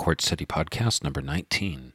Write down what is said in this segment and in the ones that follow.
Quartz City Podcast number 19.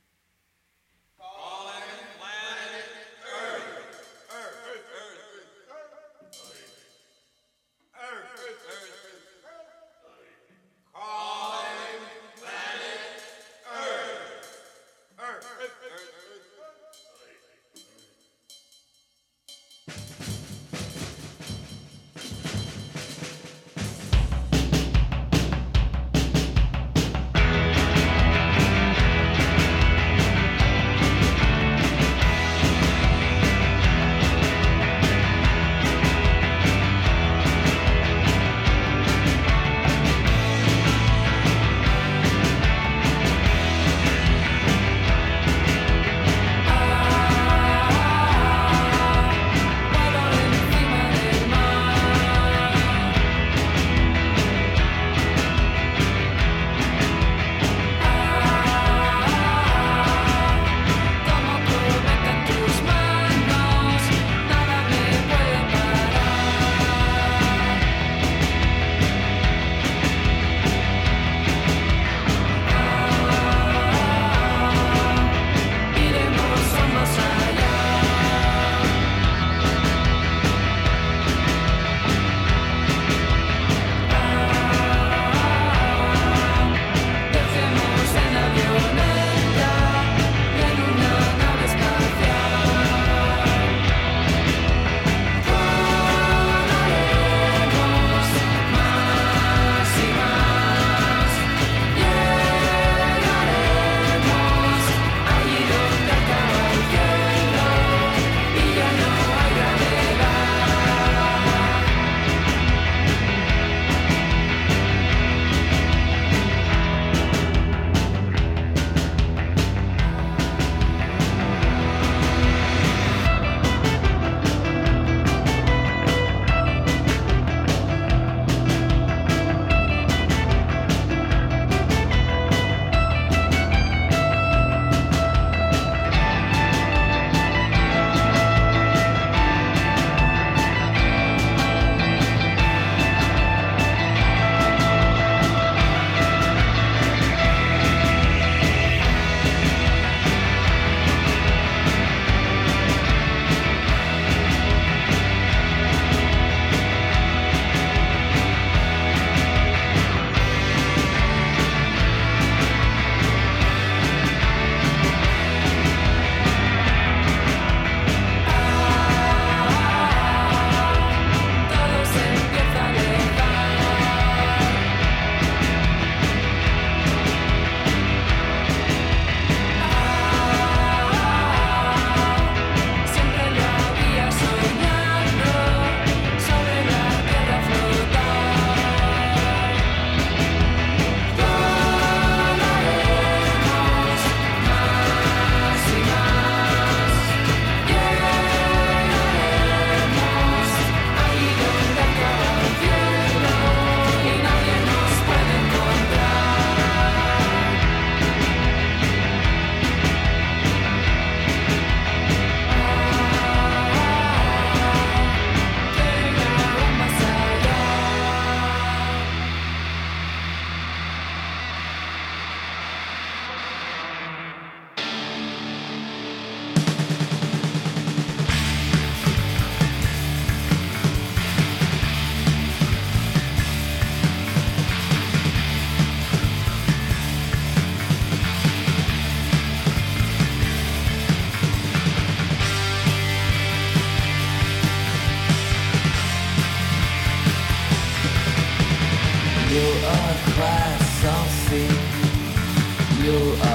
You. Uh,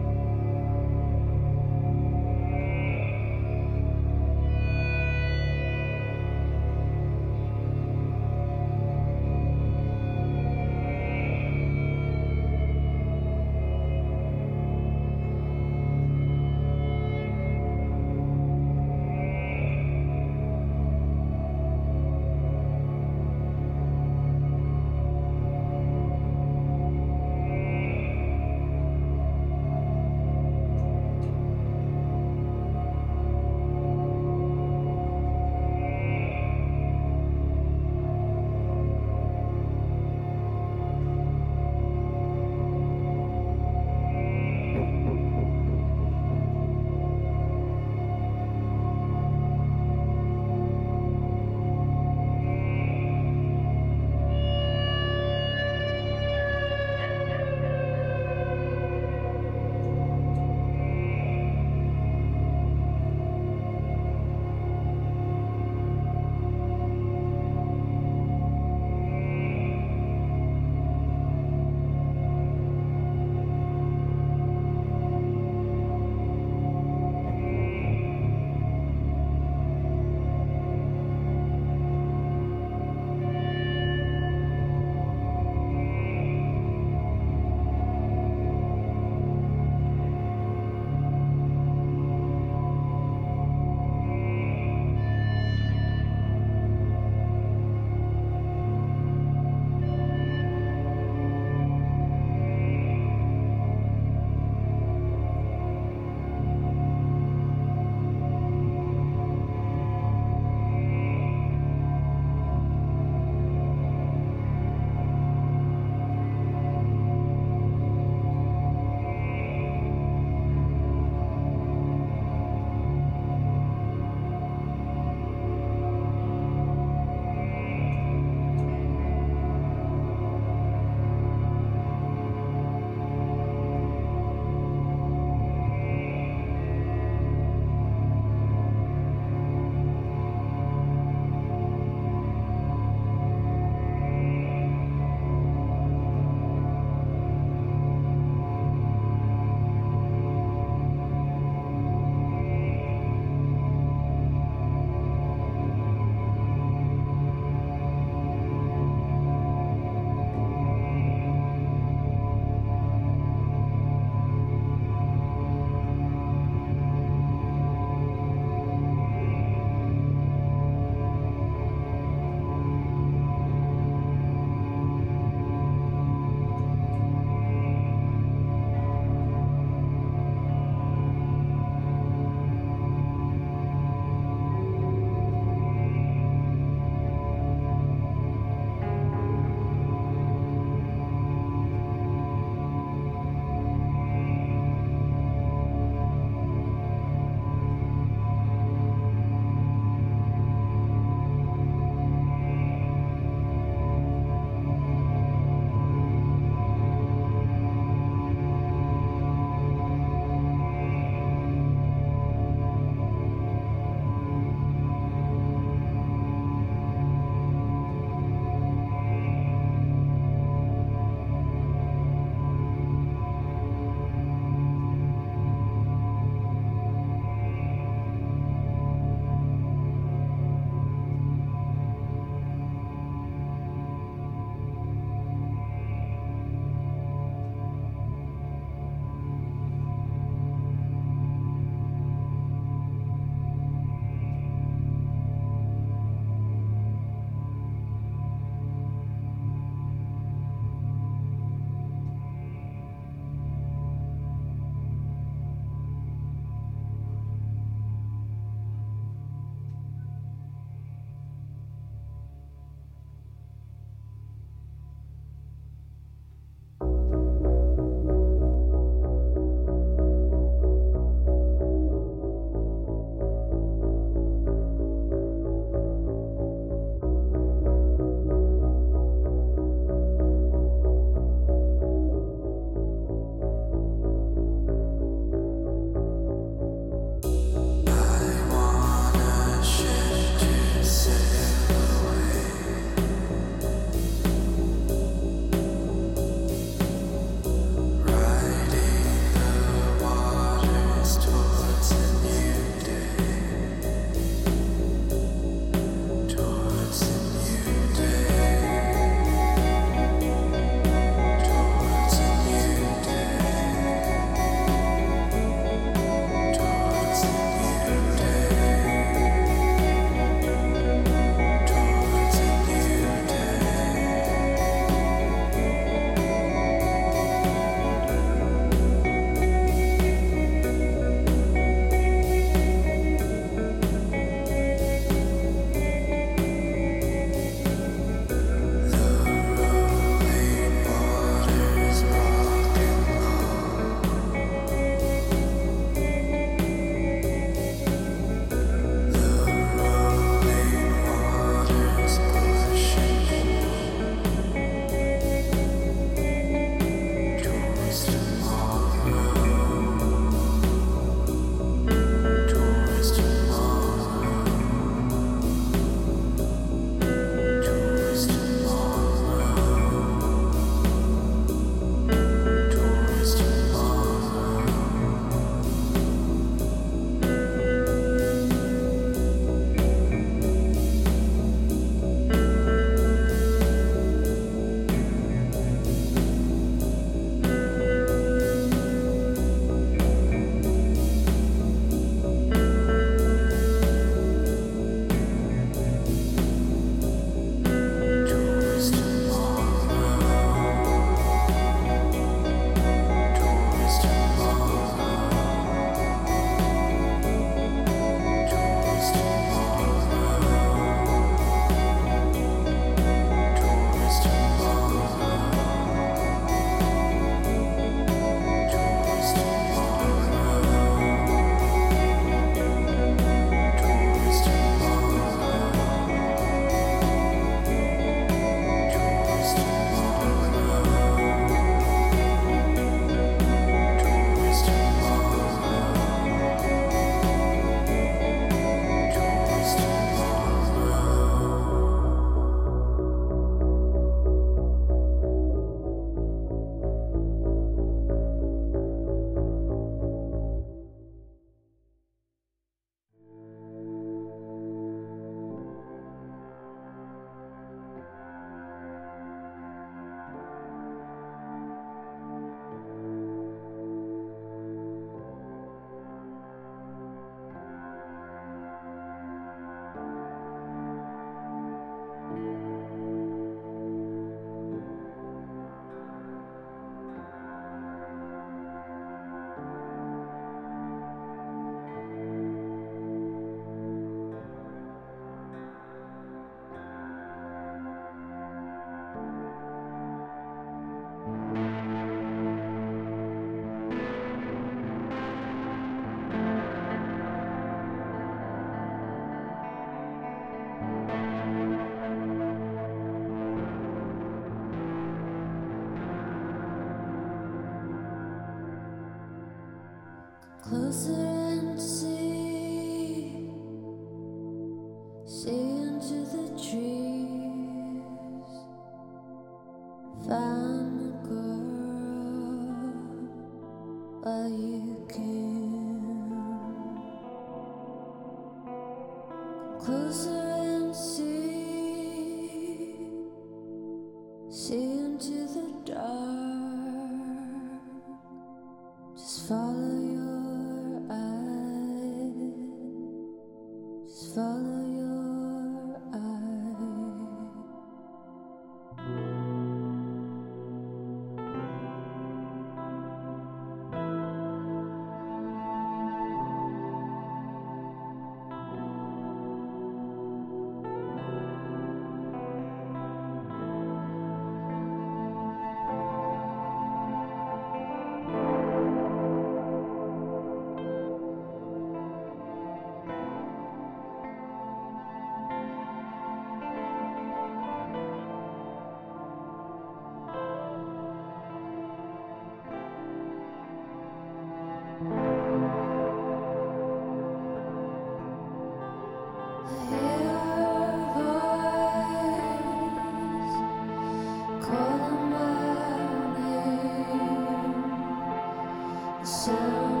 Sound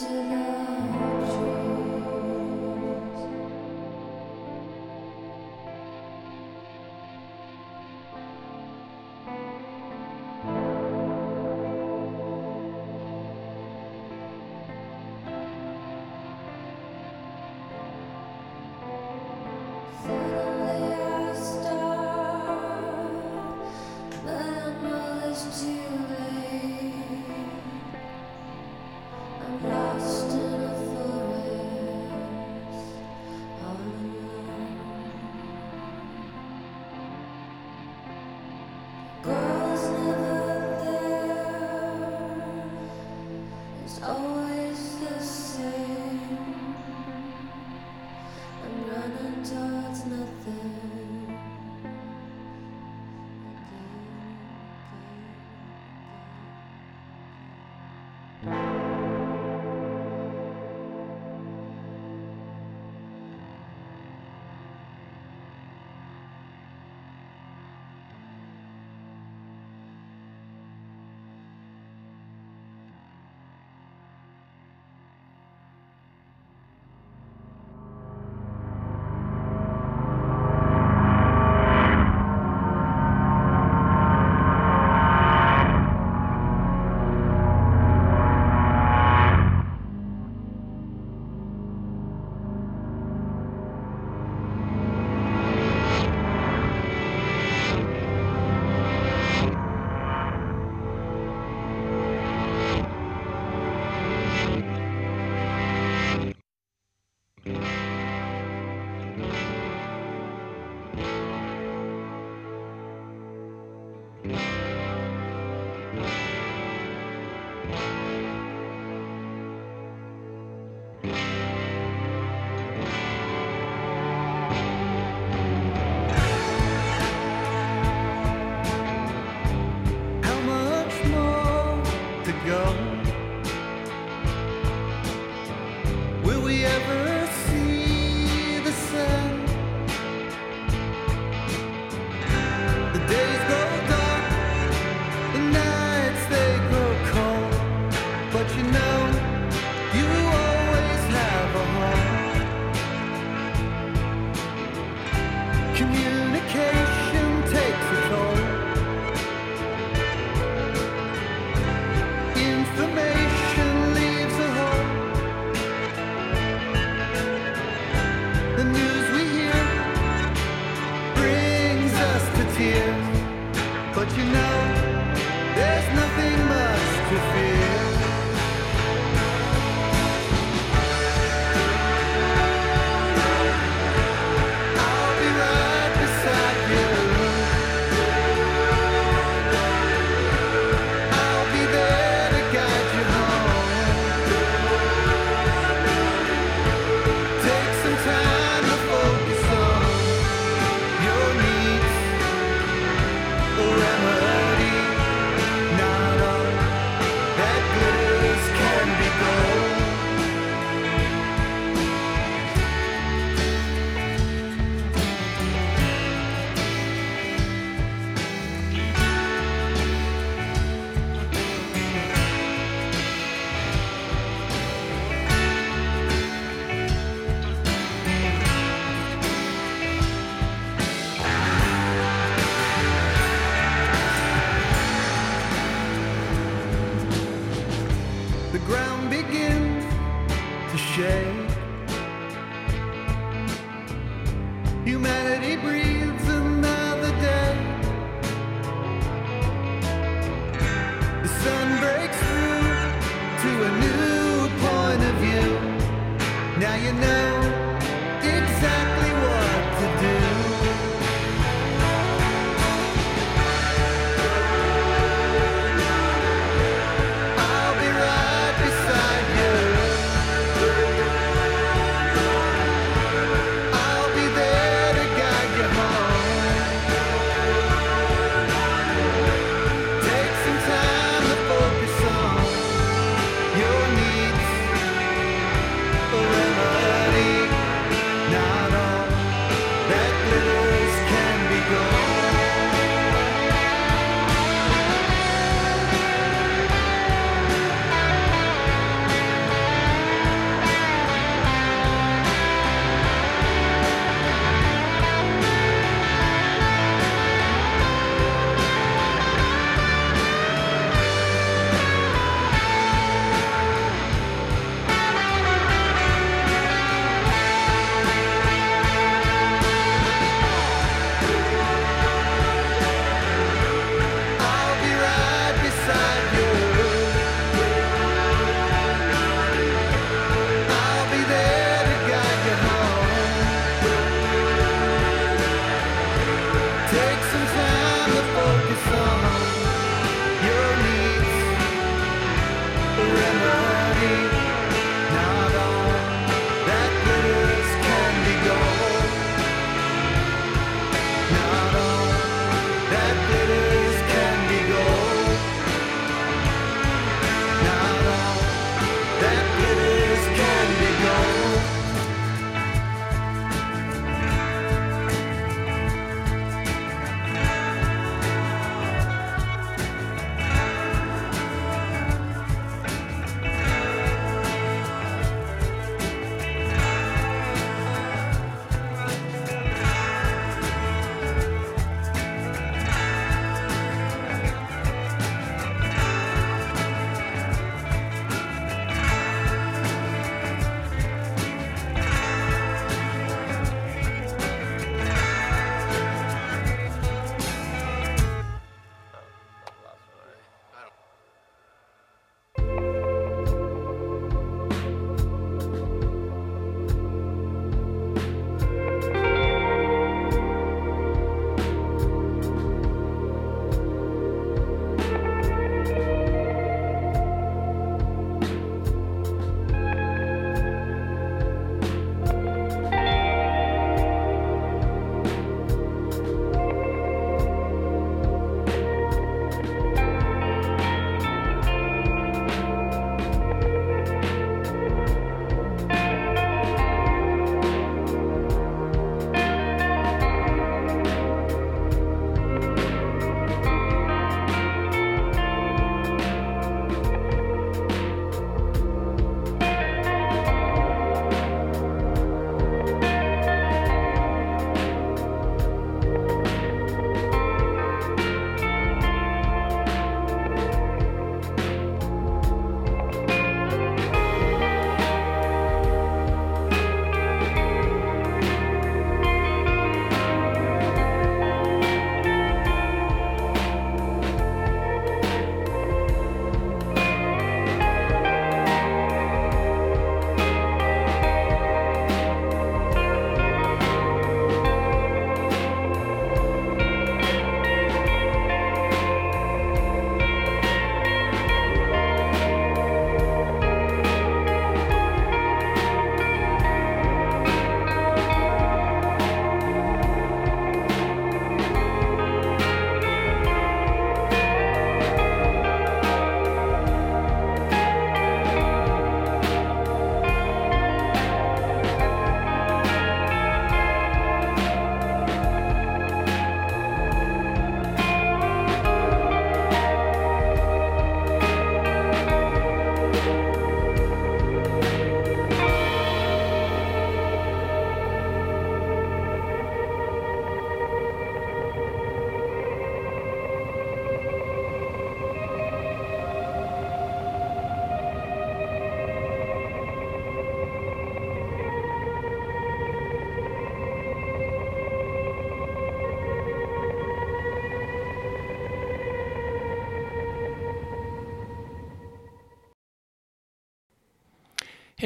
Into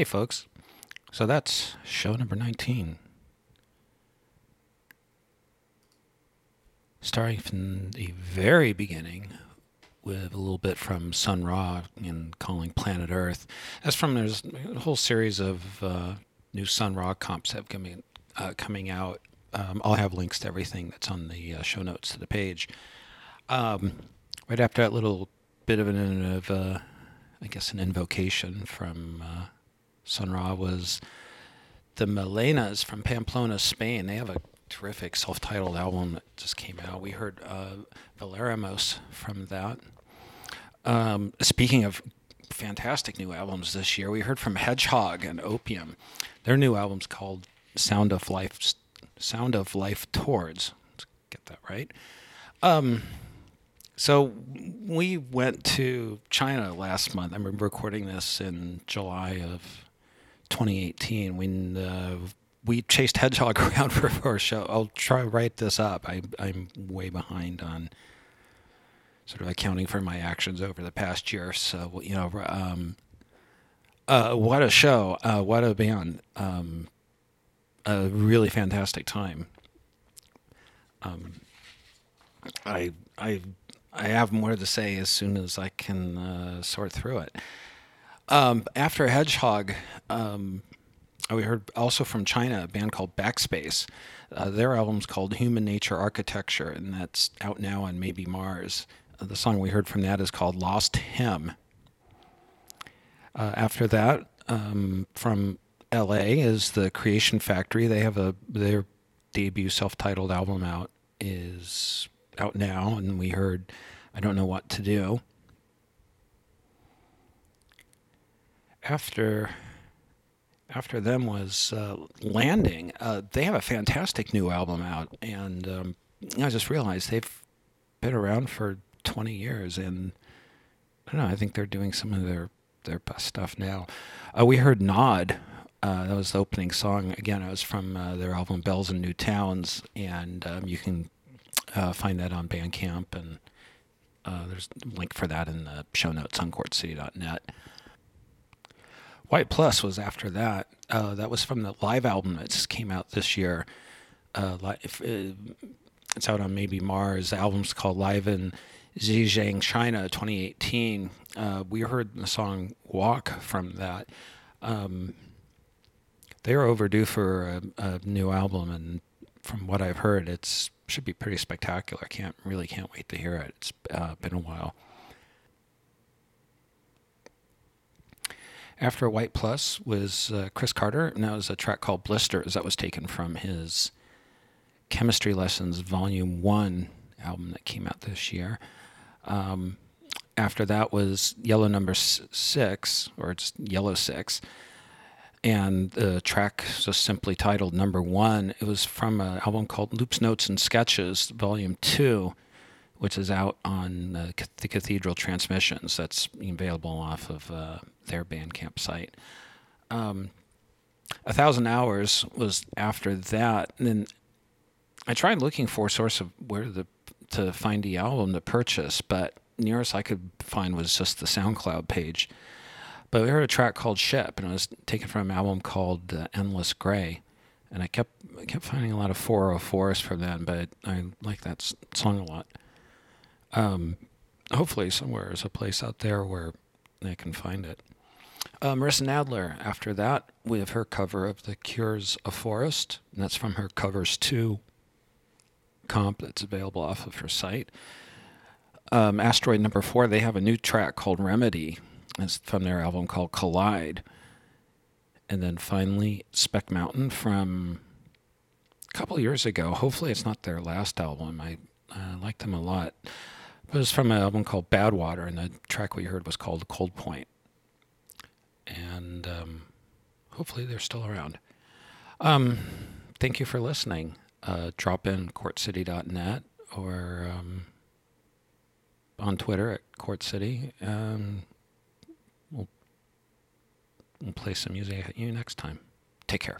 Hey, folks. So that's show number 19. Starting from the very beginning with a little bit from Sun Ra and calling Planet Earth. That's from there's a whole series of uh, new Sun Ra comps have coming uh, coming out. Um, I'll have links to everything that's on the uh, show notes to the page. Um, right after that little bit of an of uh, I guess an invocation from uh, Sun Ra was the Melenas from Pamplona, Spain. They have a terrific self-titled album that just came out. We heard uh, Valeramos from that. Um, speaking of fantastic new albums this year, we heard from Hedgehog and Opium. Their new album's called Sound of Life. Sound of Life Towards. Let's get that right. Um, so we went to China last month. I'm recording this in July of 2018. When uh, we chased Hedgehog around for, our show. I'll try to write this up. I, I'm way behind on sort of accounting for my actions over the past year. So you know, um, uh, what a show! Uh, what a band! Um, a really fantastic time. Um, I I I have more to say as soon as I can uh, sort through it. Um, after Hedgehog, um, we heard also from China a band called Backspace. Uh, their album's called Human Nature Architecture, and that's out now on Maybe Mars. Uh, the song we heard from that is called Lost Hymn. Uh, after that, um, from LA is the Creation Factory. They have a their debut self-titled album out is out now, and we heard I don't know what to do. After after them was uh, Landing. Uh, they have a fantastic new album out, and um, I just realized they've been around for 20 years, and I don't know. I think they're doing some of their their best stuff now. Uh, we heard Nod. Uh, that was the opening song. Again, it was from uh, their album Bells in New Towns, and um, you can uh, find that on Bandcamp, and there's a link for that in the show notes on quartcity.net. White Plus was after that. Uh, that was from the live album that came out this year. Uh, uh, it's out on Maybe Mars. The album's called Live in Zhejiang, China, 2018. Uh, we heard the song Walk from that. Um, they're overdue for a, a, new album, and from what I've heard, it should be pretty spectacular. Can't really can't wait to hear it. It's uh, been a while. After White Plus was uh, Chris Carter, and that was a track called Blisters that was taken from his Chemistry Lessons Volume 1 album that came out this year. Um, after that was Yellow Number Six, or it's Yellow Six, and the track was simply titled Number One. It was from an album called Loops, Notes, and Sketches, Volume Two, which is out on uh, the Cathedral Transmissions. That's available off of uh, their Bandcamp site. Um, a thousand hours was after that, and then I tried looking for a source of where the to find the album to purchase, but nearest I could find was just the SoundCloud page. But we heard a track called "Ship," and it was taken from an album called uh, "Endless Gray." And I kept I kept finding a lot of 404s from them, but I like that song a lot. Um, hopefully, somewhere is a place out there where they can find it. Uh, Marissa Nadler, after that, we have her cover of The Cure's A Forest, and that's from her Covers 2 comp that's available off of her site. Um, Asteroid number four, they have a new track called Remedy. It's from their album called Collide. And then finally, Speck Mountain from a couple years ago. Hopefully, it's not their last album. I uh, like them a lot. It was from an album called Bad Water, and the track we heard was called Cold Point. And um, hopefully they're still around. Um, thank you for listening. Uh, drop in courtcity.net or um, on Twitter at courtcity. City. We'll, we'll play some music at you next time. Take care.